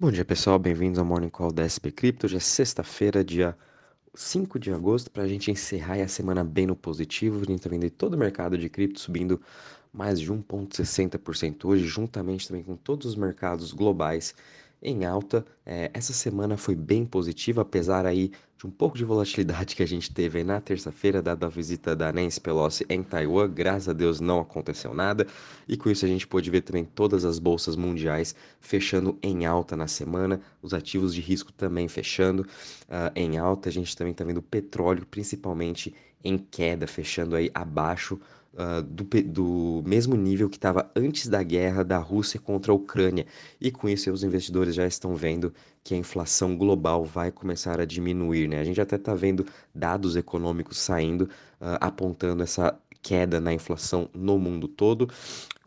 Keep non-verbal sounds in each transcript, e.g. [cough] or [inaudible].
Bom dia, pessoal. Bem-vindos ao Morning Call da SP Crypto. Hoje é sexta-feira, dia 5 de agosto, para a gente encerrar a semana bem no positivo. A gente está vendo todo o mercado de cripto subindo mais de 1,60% hoje, juntamente também com todos os mercados globais em alta. É, essa semana foi bem positiva, apesar aí de um pouco de volatilidade que a gente teve na terça-feira, dada a visita da Nancy Pelosi em Taiwan. Graças a Deus não aconteceu nada. E com isso a gente pôde ver também todas as bolsas mundiais fechando em alta na semana, os ativos de risco também fechando uh, em alta. A gente também está vendo o petróleo, principalmente em queda, fechando aí abaixo uh, do, do, mesmo nível que estava antes da guerra da Rússia contra a Ucrânia. E com isso, os investidores já estão vendo que a inflação global vai começar a diminuir. Né? A gente até está vendo dados econômicos saindo, uh, apontando essa queda na inflação no mundo todo.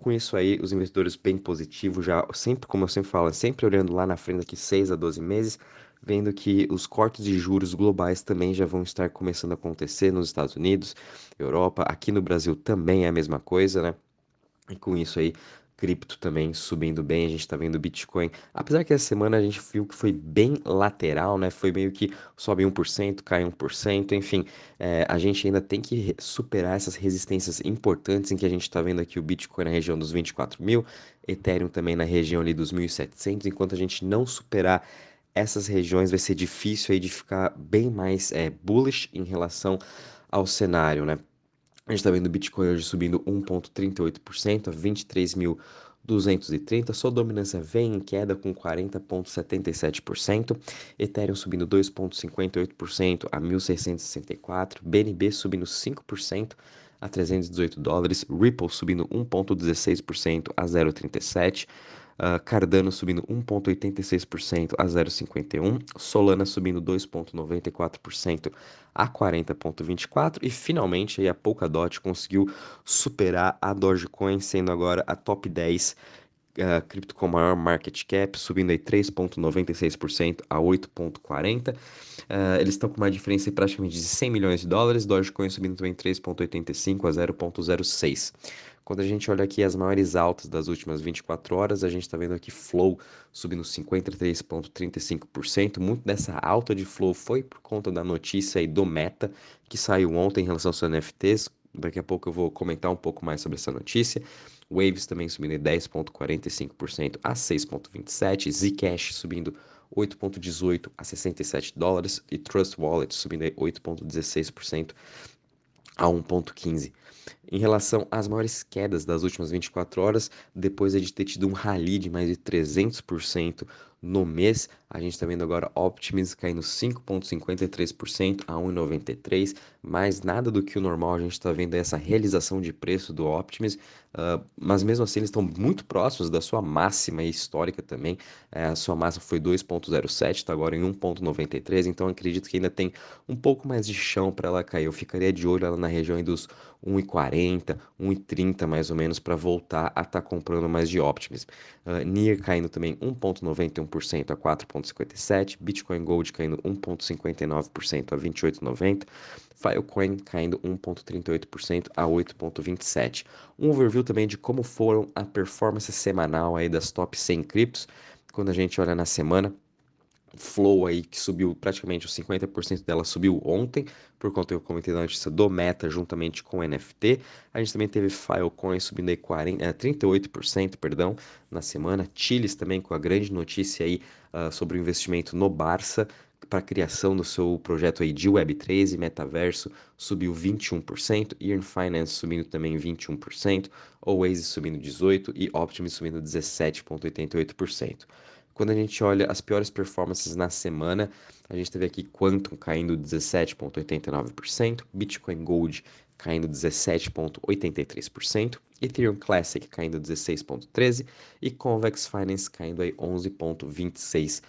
Com isso aí, os investidores bem positivos, já sempre, como eu sempre falo, sempre olhando lá na frente daqui 6 a 12 meses, vendo que os cortes de juros globais também já vão estar começando a acontecer nos Estados Unidos, Europa, aqui no Brasil também é a mesma coisa, né? E com isso aí, cripto também subindo bem, a gente tá vendo Bitcoin. Apesar que essa semana a gente viu que foi bem lateral, né? Foi meio que sobe 1%, cai 1%, enfim, é, a gente ainda tem que superar essas resistências importantes em que a gente tá vendo aqui o Bitcoin na região dos 24 mil, Ethereum também na região ali dos 1.700, enquanto a gente não superar essas regiões vai ser difícil aí de ficar bem mais é, bullish em relação ao cenário, né? A gente está vendo o Bitcoin hoje subindo 1,38% a 23.230. Sua dominância vem em queda com 40,77%. Ethereum subindo 2,58% a 1.664. BNB subindo 5% a 318 dólares. Ripple subindo 1,16% a 0,37. Uh, Cardano subindo 1,86% a 0,51%, Solana subindo 2,94% a 40,24% e finalmente aí, a Polkadot conseguiu superar a Dogecoin, sendo agora a top 10 uh, cripto com maior market cap, subindo aí 3,96% a 8,40%. Uh, ah, eles estão com uma diferença praticamente de 100 milhões de dólares, Dogecoin subindo também 3,85% a 0,06%. Quando a gente olha aqui as maiores altas das últimas 24 horas, a gente está vendo aqui Flow subindo 53,35%. Muito dessa alta de Flow foi por conta da notícia aí do Meta, que saiu ontem em relação aos NFTs. Daqui a pouco eu vou comentar um pouco mais sobre essa notícia. Waves também subindo 10,45% a 6,27%. Zcash subindo 8,18 a 67 dólares e Trust Wallet subindo 8,16% a 1,15. Em relação às maiores quedas das últimas 24 horas, depois de ter tido um rally de mais de 300% no mês, a gente está vendo agora Optimus caindo 5,53% a 1,93%, mais nada do que o normal, a gente está vendo essa realização de preço do Optimus, uh, mas mesmo assim eles estão muito próximos da sua máxima histórica também, uh, a sua máxima foi 2,07, está agora em 1,93, então acredito que ainda tem um pouco mais de chão para ela cair, eu ficaria de olho ela na região dos 1,40, 1,30 mais ou menos para voltar a estar tá comprando mais de Optimus. Uh, NIR caindo também 1,91% a 4,57%, Bitcoin Gold caindo 1,59% a 28,90%, Filecoin caindo 1,38% a 8,27%. Um overview também de como foram a performance semanal aí das top 100 criptos, quando a gente olha na semana, Flow aí, que subiu praticamente os 50% dela subiu ontem, por conta que eu comentei na notícia do Meta juntamente com o NFT. A gente também teve Filecoin subindo aí 40, 38%, perdão, na semana. Chiles também com a grande notícia aí uh, sobre o investimento no Barça para a criação do seu projeto aí de Web3 e metaverso subiu 21%, Earn Finance subindo também 21%, Oasis subindo 18% e Optimus subindo 17,88%. Quando a gente olha as piores performances na semana, a gente teve aqui Quantum caindo 17,89%, Bitcoin Gold caindo 17,83%, Ethereum Classic caindo 16,13% e Convex Finance caindo aí 11,26%.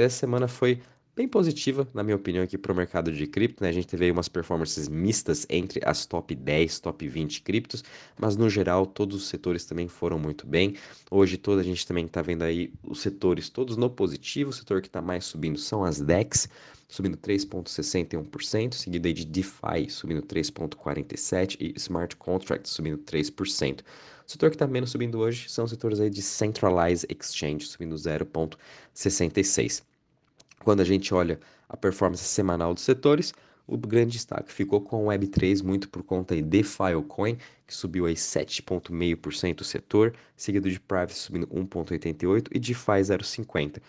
Essa semana foi bem positiva, na minha opinião, aqui para o mercado de cripto. Né? A gente teve aí umas performances mistas entre as top 10, top 20 criptos, mas no geral todos os setores também foram muito bem. Hoje toda a gente também está vendo aí os setores todos no positivo. O setor que está mais subindo são as DEX, subindo 3,61%, seguido aí de DeFi subindo 3,47% e Smart Contracts subindo 3%. O setor que está menos subindo hoje são os setores aí de Centralized Exchange, subindo 0,66%. Quando a gente olha a performance semanal dos setores, o grande destaque ficou com o Web3, muito por conta de Filecoin, que subiu aí 7,5% o setor, seguido de Privacy subindo 1,88% e DeFi 0,50%.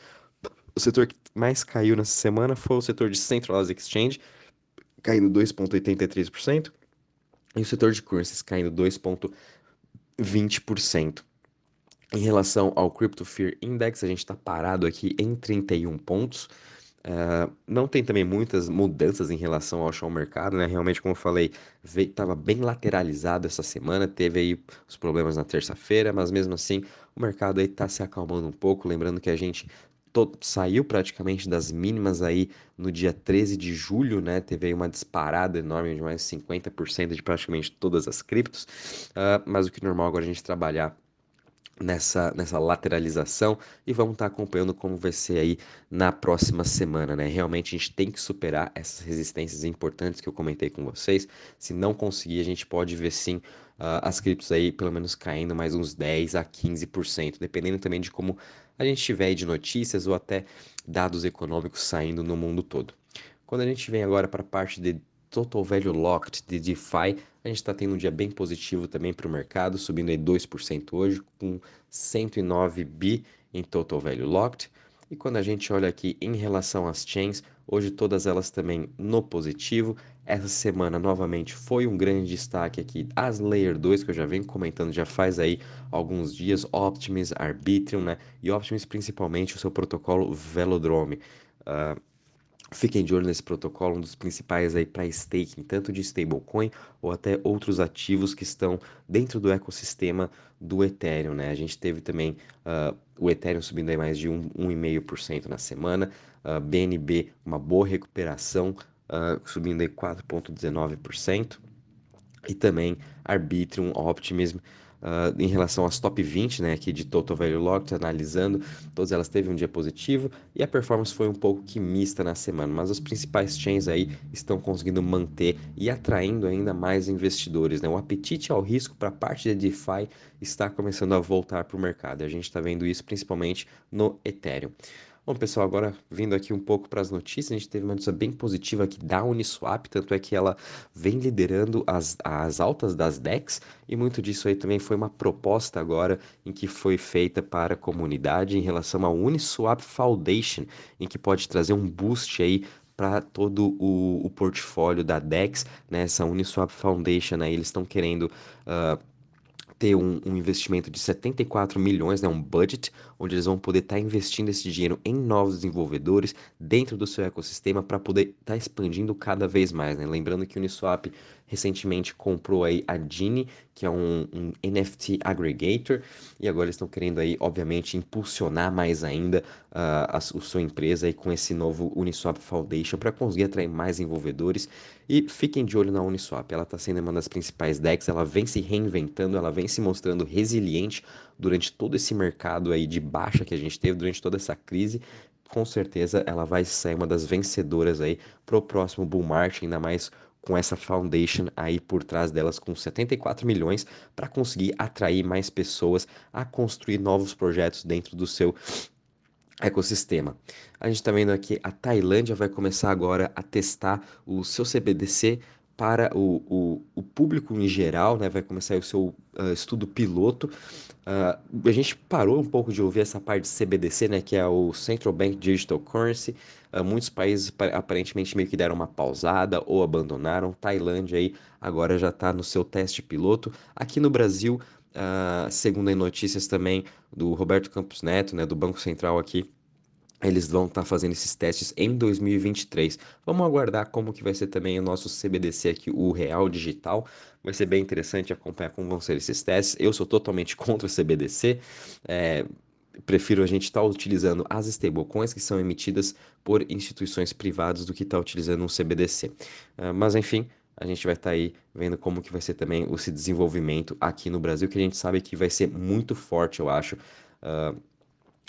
O setor que mais caiu nessa semana foi o setor de Centralized Exchange, caindo 2,83%, e o setor de currencies caindo 2,20%. Em relação ao Crypto Fear Index, a gente está parado aqui em 31 pontos. Uh, não tem também muitas mudanças em relação ao show mercado, né? Realmente, como eu falei, estava bem lateralizado essa semana, teve aí os problemas na terça-feira, mas mesmo assim o mercado aí está se acalmando um pouco. Lembrando que a gente saiu praticamente das mínimas aí no dia 13 de julho, né? Teve aí uma disparada enorme de mais 50% de praticamente todas as criptos, uh, mas o que é normal agora é a gente trabalhar nessa, nessa lateralização e vamos estar tá acompanhando como vai ser aí na próxima semana, né? Realmente a gente tem que superar essas resistências importantes que eu comentei com vocês. Se não conseguir, a gente pode ver sim uh, as criptos aí pelo menos caindo mais uns 10 a 15%, dependendo também de como a gente tiver aí de notícias ou até dados econômicos saindo no mundo todo. Quando a gente vem agora para a parte de Total Value Locked de DeFi, a gente está tendo um dia bem positivo também para o mercado, subindo aí 2% hoje, com 109 bi em Total Value Locked. E quando a gente olha aqui em relação às chains, hoje todas elas também no positivo. Essa semana novamente foi um grande destaque aqui as Layer 2, que eu já venho comentando já faz aí alguns dias, Optimus, Arbitrum, né? E Optimus principalmente o seu protocolo Velodrome. Uh, Fiquem de olho nesse protocolo, um dos principais aí para staking, tanto de stablecoin ou até outros ativos que estão dentro do ecossistema do Ethereum, né? A gente teve também uh, o Ethereum subindo aí mais de 1,5% na semana, uh, BNB uma boa recuperação, uh, subindo aí 4,19%, e também Arbitrum, Optimism, Uh, em relação às top 20, né, aqui de Total Value Locked, analisando, todas elas teve um dia positivo e a performance foi um pouco que mista na semana, mas os principais chains aí estão conseguindo manter e atraindo ainda mais investidores, né? O apetite ao risco para parte de DeFi está começando a voltar para o mercado. E a gente está vendo isso principalmente no Ethereum. Bom, pessoal, agora vindo aqui um pouco para as notícias, a gente teve uma notícia bem positiva aqui da Uniswap, tanto é que ela vem liderando as, as altas das DEX, e muito disso aí também foi uma proposta agora em que foi feita para a comunidade em relação ao Uniswap Foundation, em que pode trazer um boost aí para todo o, o, portfólio da DEX, né? Essa Uniswap Foundation aí, eles estão querendo uh, ter um, um, investimento de 74 milhões, né, um budget, onde eles vão poder estar tá investindo esse dinheiro em novos desenvolvedores dentro do seu ecossistema para poder estar tá expandindo cada vez mais. Né? Lembrando que o Uniswap recentemente comprou aí a Genie, que é um, um NFT aggregator, e agora estão querendo aí, obviamente, impulsionar mais ainda uh, a, a, sua empresa aí com esse novo Uniswap Foundation para conseguir atrair mais desenvolvedores. E fiquem de olho na Uniswap, ela está sendo uma das principais DEX, ela vem se reinventando, ela vem se mostrando resiliente durante todo esse mercado aí de baixa que a gente teve, durante toda essa crise, com certeza ela vai ser uma das vencedoras aí para o próximo bull market, ainda mais com essa foundation aí por trás delas com 74 milhões para conseguir atrair mais pessoas a construir novos projetos dentro do seu ecossistema. A gente está vendo aqui a Tailândia vai começar agora a testar o seu CBDC para o, o, o público em geral, né? Vai começar o seu uh, estudo piloto. Uh, a gente parou um pouco de ouvir essa parte de CBDC, né? Que é o Central Bank Digital Currency. Uh, muitos países aparentemente meio que deram uma pausada ou abandonaram. Tailândia aí agora já está no seu teste piloto. Aqui no Brasil, segundo notícias também do Roberto Campos Neto, né, do Banco Central aqui, eles vão estar tá fazendo esses testes em 2023. Vamos aguardar como que vai ser também o nosso CBDC aqui, o Real Digital. Vai ser bem interessante acompanhar como vão ser esses testes. Eu sou totalmente [laughs] contra o CBDC. É, prefiro a gente estar tá utilizando as stablecoins que são emitidas por instituições privadas do que estar tá utilizando um CBDC. Uh, mas enfim, a gente vai estar tá aí vendo como que vai ser também esse desenvolvimento aqui no Brasil, que a gente sabe que vai ser muito forte, eu acho, uh,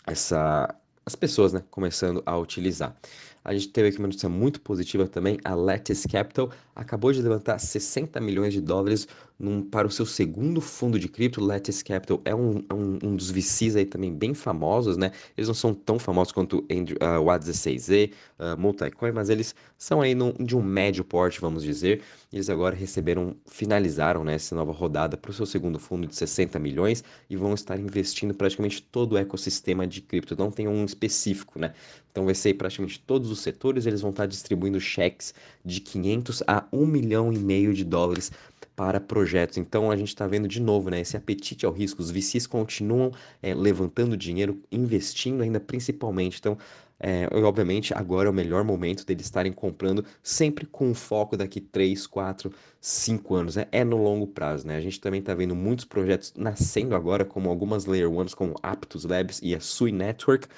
essa, as pessoas né, começando a utilizar. A gente teve aqui uma notícia muito positiva também. A Lattice Capital acabou de levantar 60 milhões de dólares num, para o seu segundo fundo de cripto. Lattice Capital é um, um, um, dos VCs aí também bem famosos, né? Eles não são tão famosos quanto uh, o A16Z, uh, Multicoin, mas eles são aí num, de um médio porte, vamos dizer. Eles agora receberam, finalizaram né, essa nova rodada para o seu segundo fundo de 60 milhões e vão estar investindo praticamente todo o ecossistema de cripto. Não tem um específico, né? Então vai ser praticamente todos os setores, eles vão estar distribuindo cheques de 500 a 1 milhão e meio de dólares para projetos. Então a gente está vendo de novo, né, esse apetite ao risco. Os VCs continuam é, levantando dinheiro, investindo ainda principalmente. Então, é, obviamente, agora é o melhor momento deles estarem comprando, sempre com foco daqui 3, 4, 5 anos. Né? É no longo prazo. Né? A gente também está vendo muitos projetos nascendo agora, como algumas Layer Ones, como Aptus Labs e a Sui Network,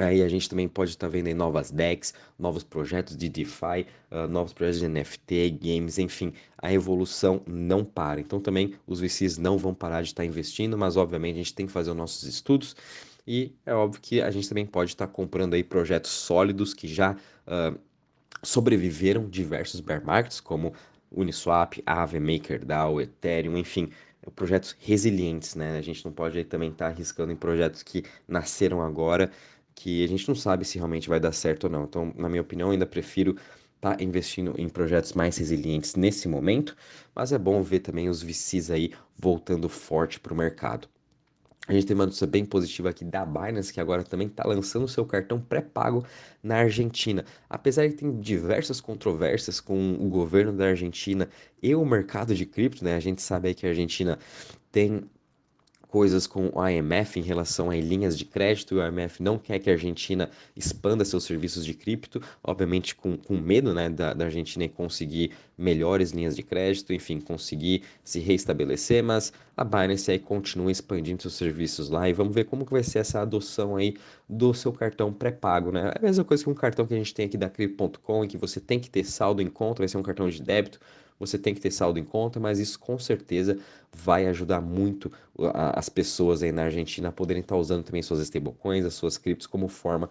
Aí a gente também pode estar tá vendo novas decks, novos projetos de DeFi, uh, novos projetos de NFT, games, enfim, a evolução não para. Então também os VCs não vão parar de estar tá investindo, mas obviamente a gente tem que fazer os nossos estudos e é óbvio que a gente também pode estar tá comprando aí projetos sólidos que já uh, sobreviveram diversos bear markets, como Uniswap, Aave, MakerDAO, Ethereum, enfim, projetos resilientes, né? A gente não pode aí também estar arriscando em projetos que nasceram agora que a gente não sabe se realmente vai dar certo ou não. Então, na minha opinião, ainda prefiro estar tá investindo em projetos mais resilientes nesse momento, mas é bom ver também os VCs aí voltando forte para o mercado. A gente tem uma notícia bem positiva aqui da Binance, que agora também está lançando seu cartão pré-pago na Argentina. Apesar de ter diversas controvérsias com o governo da Argentina e o mercado de cripto, né? A gente sabe aí que a Argentina tem coisas com o IMF em relação a linhas de crédito. O IMF não quer que a Argentina expanda seus serviços de cripto, obviamente com, com medo né, da, da Argentina conseguir melhores linhas de crédito, enfim, conseguir se reestabelecer, mas a Binance aí continua expandindo seus serviços lá e vamos ver como que vai ser essa adoção aí do seu cartão pré-pago, né? É a mesma coisa que um cartão que a gente tem aqui da Crypto.com, em que você tem que ter saldo em conta, vai ser um cartão de débito, você tem que ter saldo em conta, mas isso com certeza vai ajudar muito as pessoas aí na Argentina a poderem estar usando também suas stablecoins, as suas criptos como forma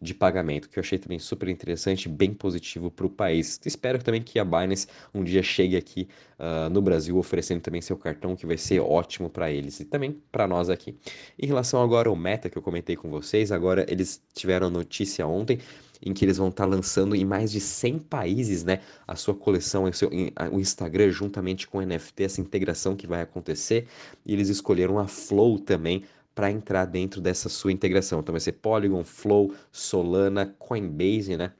de pagamento, que eu achei também super interessante, bem positivo para o país. Espero também que a Binance um dia chegue aqui uh, no Brasil oferecendo também seu cartão, que vai ser ótimo para eles e também para nós aqui. Em relação agora ao Meta que eu comentei com vocês, agora eles tiveram notícia ontem em que eles vão estar lançando em mais de 100 países, né, a sua coleção, o, seu, o Instagram juntamente com o NFT, essa integração que vai acontecer, e eles escolheram a Flow também para entrar dentro dessa sua integração. Então vai ser Polygon, Flow, Solana, Coinbase, né?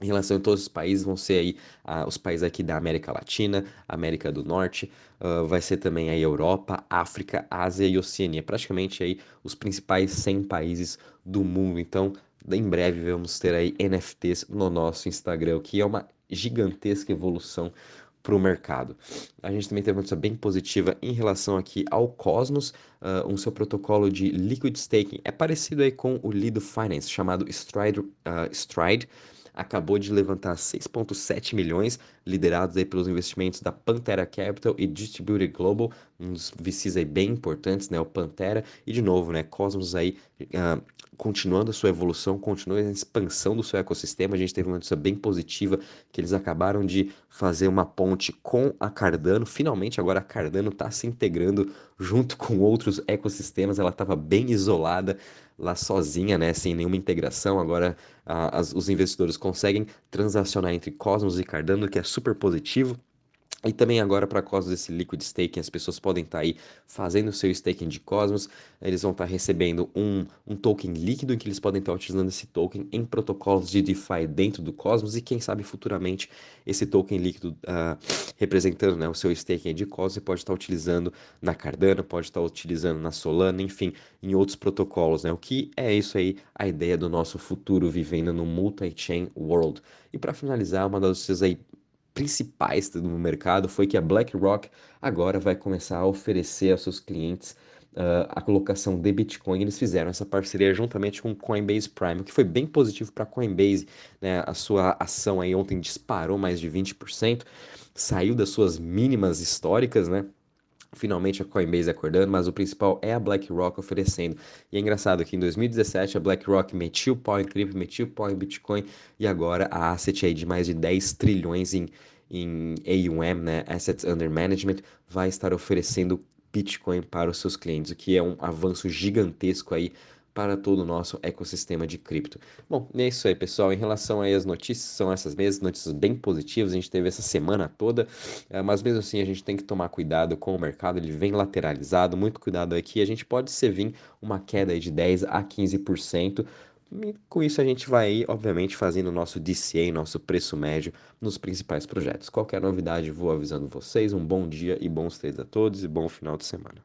Em relação a todos os países, vão ser aí uh, os países aqui da América Latina, América do Norte, uh, vai ser também aí Europa, África, Ásia e Oceania, praticamente aí os principais 100 países do mundo. Então, em breve vamos ter aí NFTs no nosso Instagram, que é uma gigantesca evolução para o mercado. A gente também teve uma notícia bem positiva em relação aqui ao Cosmos, uh, um seu protocolo de liquid staking. É parecido aí com o Lido Finance, chamado Stride, uh, Stride acabou de levantar 6,7 milhões, liderados aí pelos investimentos da Pantera Capital e Distributed Global, uns VCs aí bem importantes, né, o Pantera, e de novo, né, Cosmos aí uh, continuando a sua evolução, continuando a expansão do seu ecossistema, a gente teve uma notícia bem positiva, que eles acabaram de fazer uma ponte com a Cardano, finalmente agora a Cardano está se integrando junto com outros ecossistemas, ela estava bem isolada, lá sozinha, né, sem nenhuma integração. Agora as, os investidores conseguem transacionar entre Cosmos e Cardano, que é super positivo. E também agora para Cosmos esse liquid staking, as pessoas podem estar tá aí fazendo o seu staking de Cosmos, eles vão estar tá recebendo um, um token líquido em que eles podem estar tá utilizando esse token em protocolos de DeFi dentro do Cosmos e quem sabe futuramente esse token líquido uh, representando né, o seu staking de Cosmos você pode estar utilizando na Cardano, pode estar utilizando na Solana, enfim, em outros protocolos, né? O que é isso aí, a ideia do nosso futuro vivendo no multi-chain world. E para finalizar, uma das notícias aí principais do mercado foi que a BlackRock agora vai começar a oferecer aos seus clientes uh, a colocação de Bitcoin, eles fizeram essa parceria juntamente com Coinbase Prime, o que foi bem positivo para Coinbase, né? A sua ação aí ontem disparou mais de 20%, saiu das suas mínimas históricas, né? Finalmente a Coinbase acordando, mas o principal é a BlackRock oferecendo. E é engraçado que em 2017 a BlackRock metiu o pau em cripto, metiu o pau em Bitcoin e agora a asset aí de mais de 10 trilhões em, em AUM, né, Assets Under Management, vai estar oferecendo Bitcoin para os seus clientes, o que é um avanço gigantesco aí para todo o nosso ecossistema de cripto. Bom, é isso aí, pessoal. Em relação aí às notícias, são essas mesmas notícias bem positivas. A gente teve essa semana toda, eh, mas mesmo assim a gente tem que tomar cuidado com o mercado. Ele vem lateralizado, muito cuidado aqui. A gente pode ser vir uma queda de 10 a 15%. E com isso a gente vai, obviamente, fazendo o nosso DCA, nosso preço médio nos principais projetos. Qualquer novidade, vou avisando vocês. Um bom dia e bons trades a todos e bom final de semana.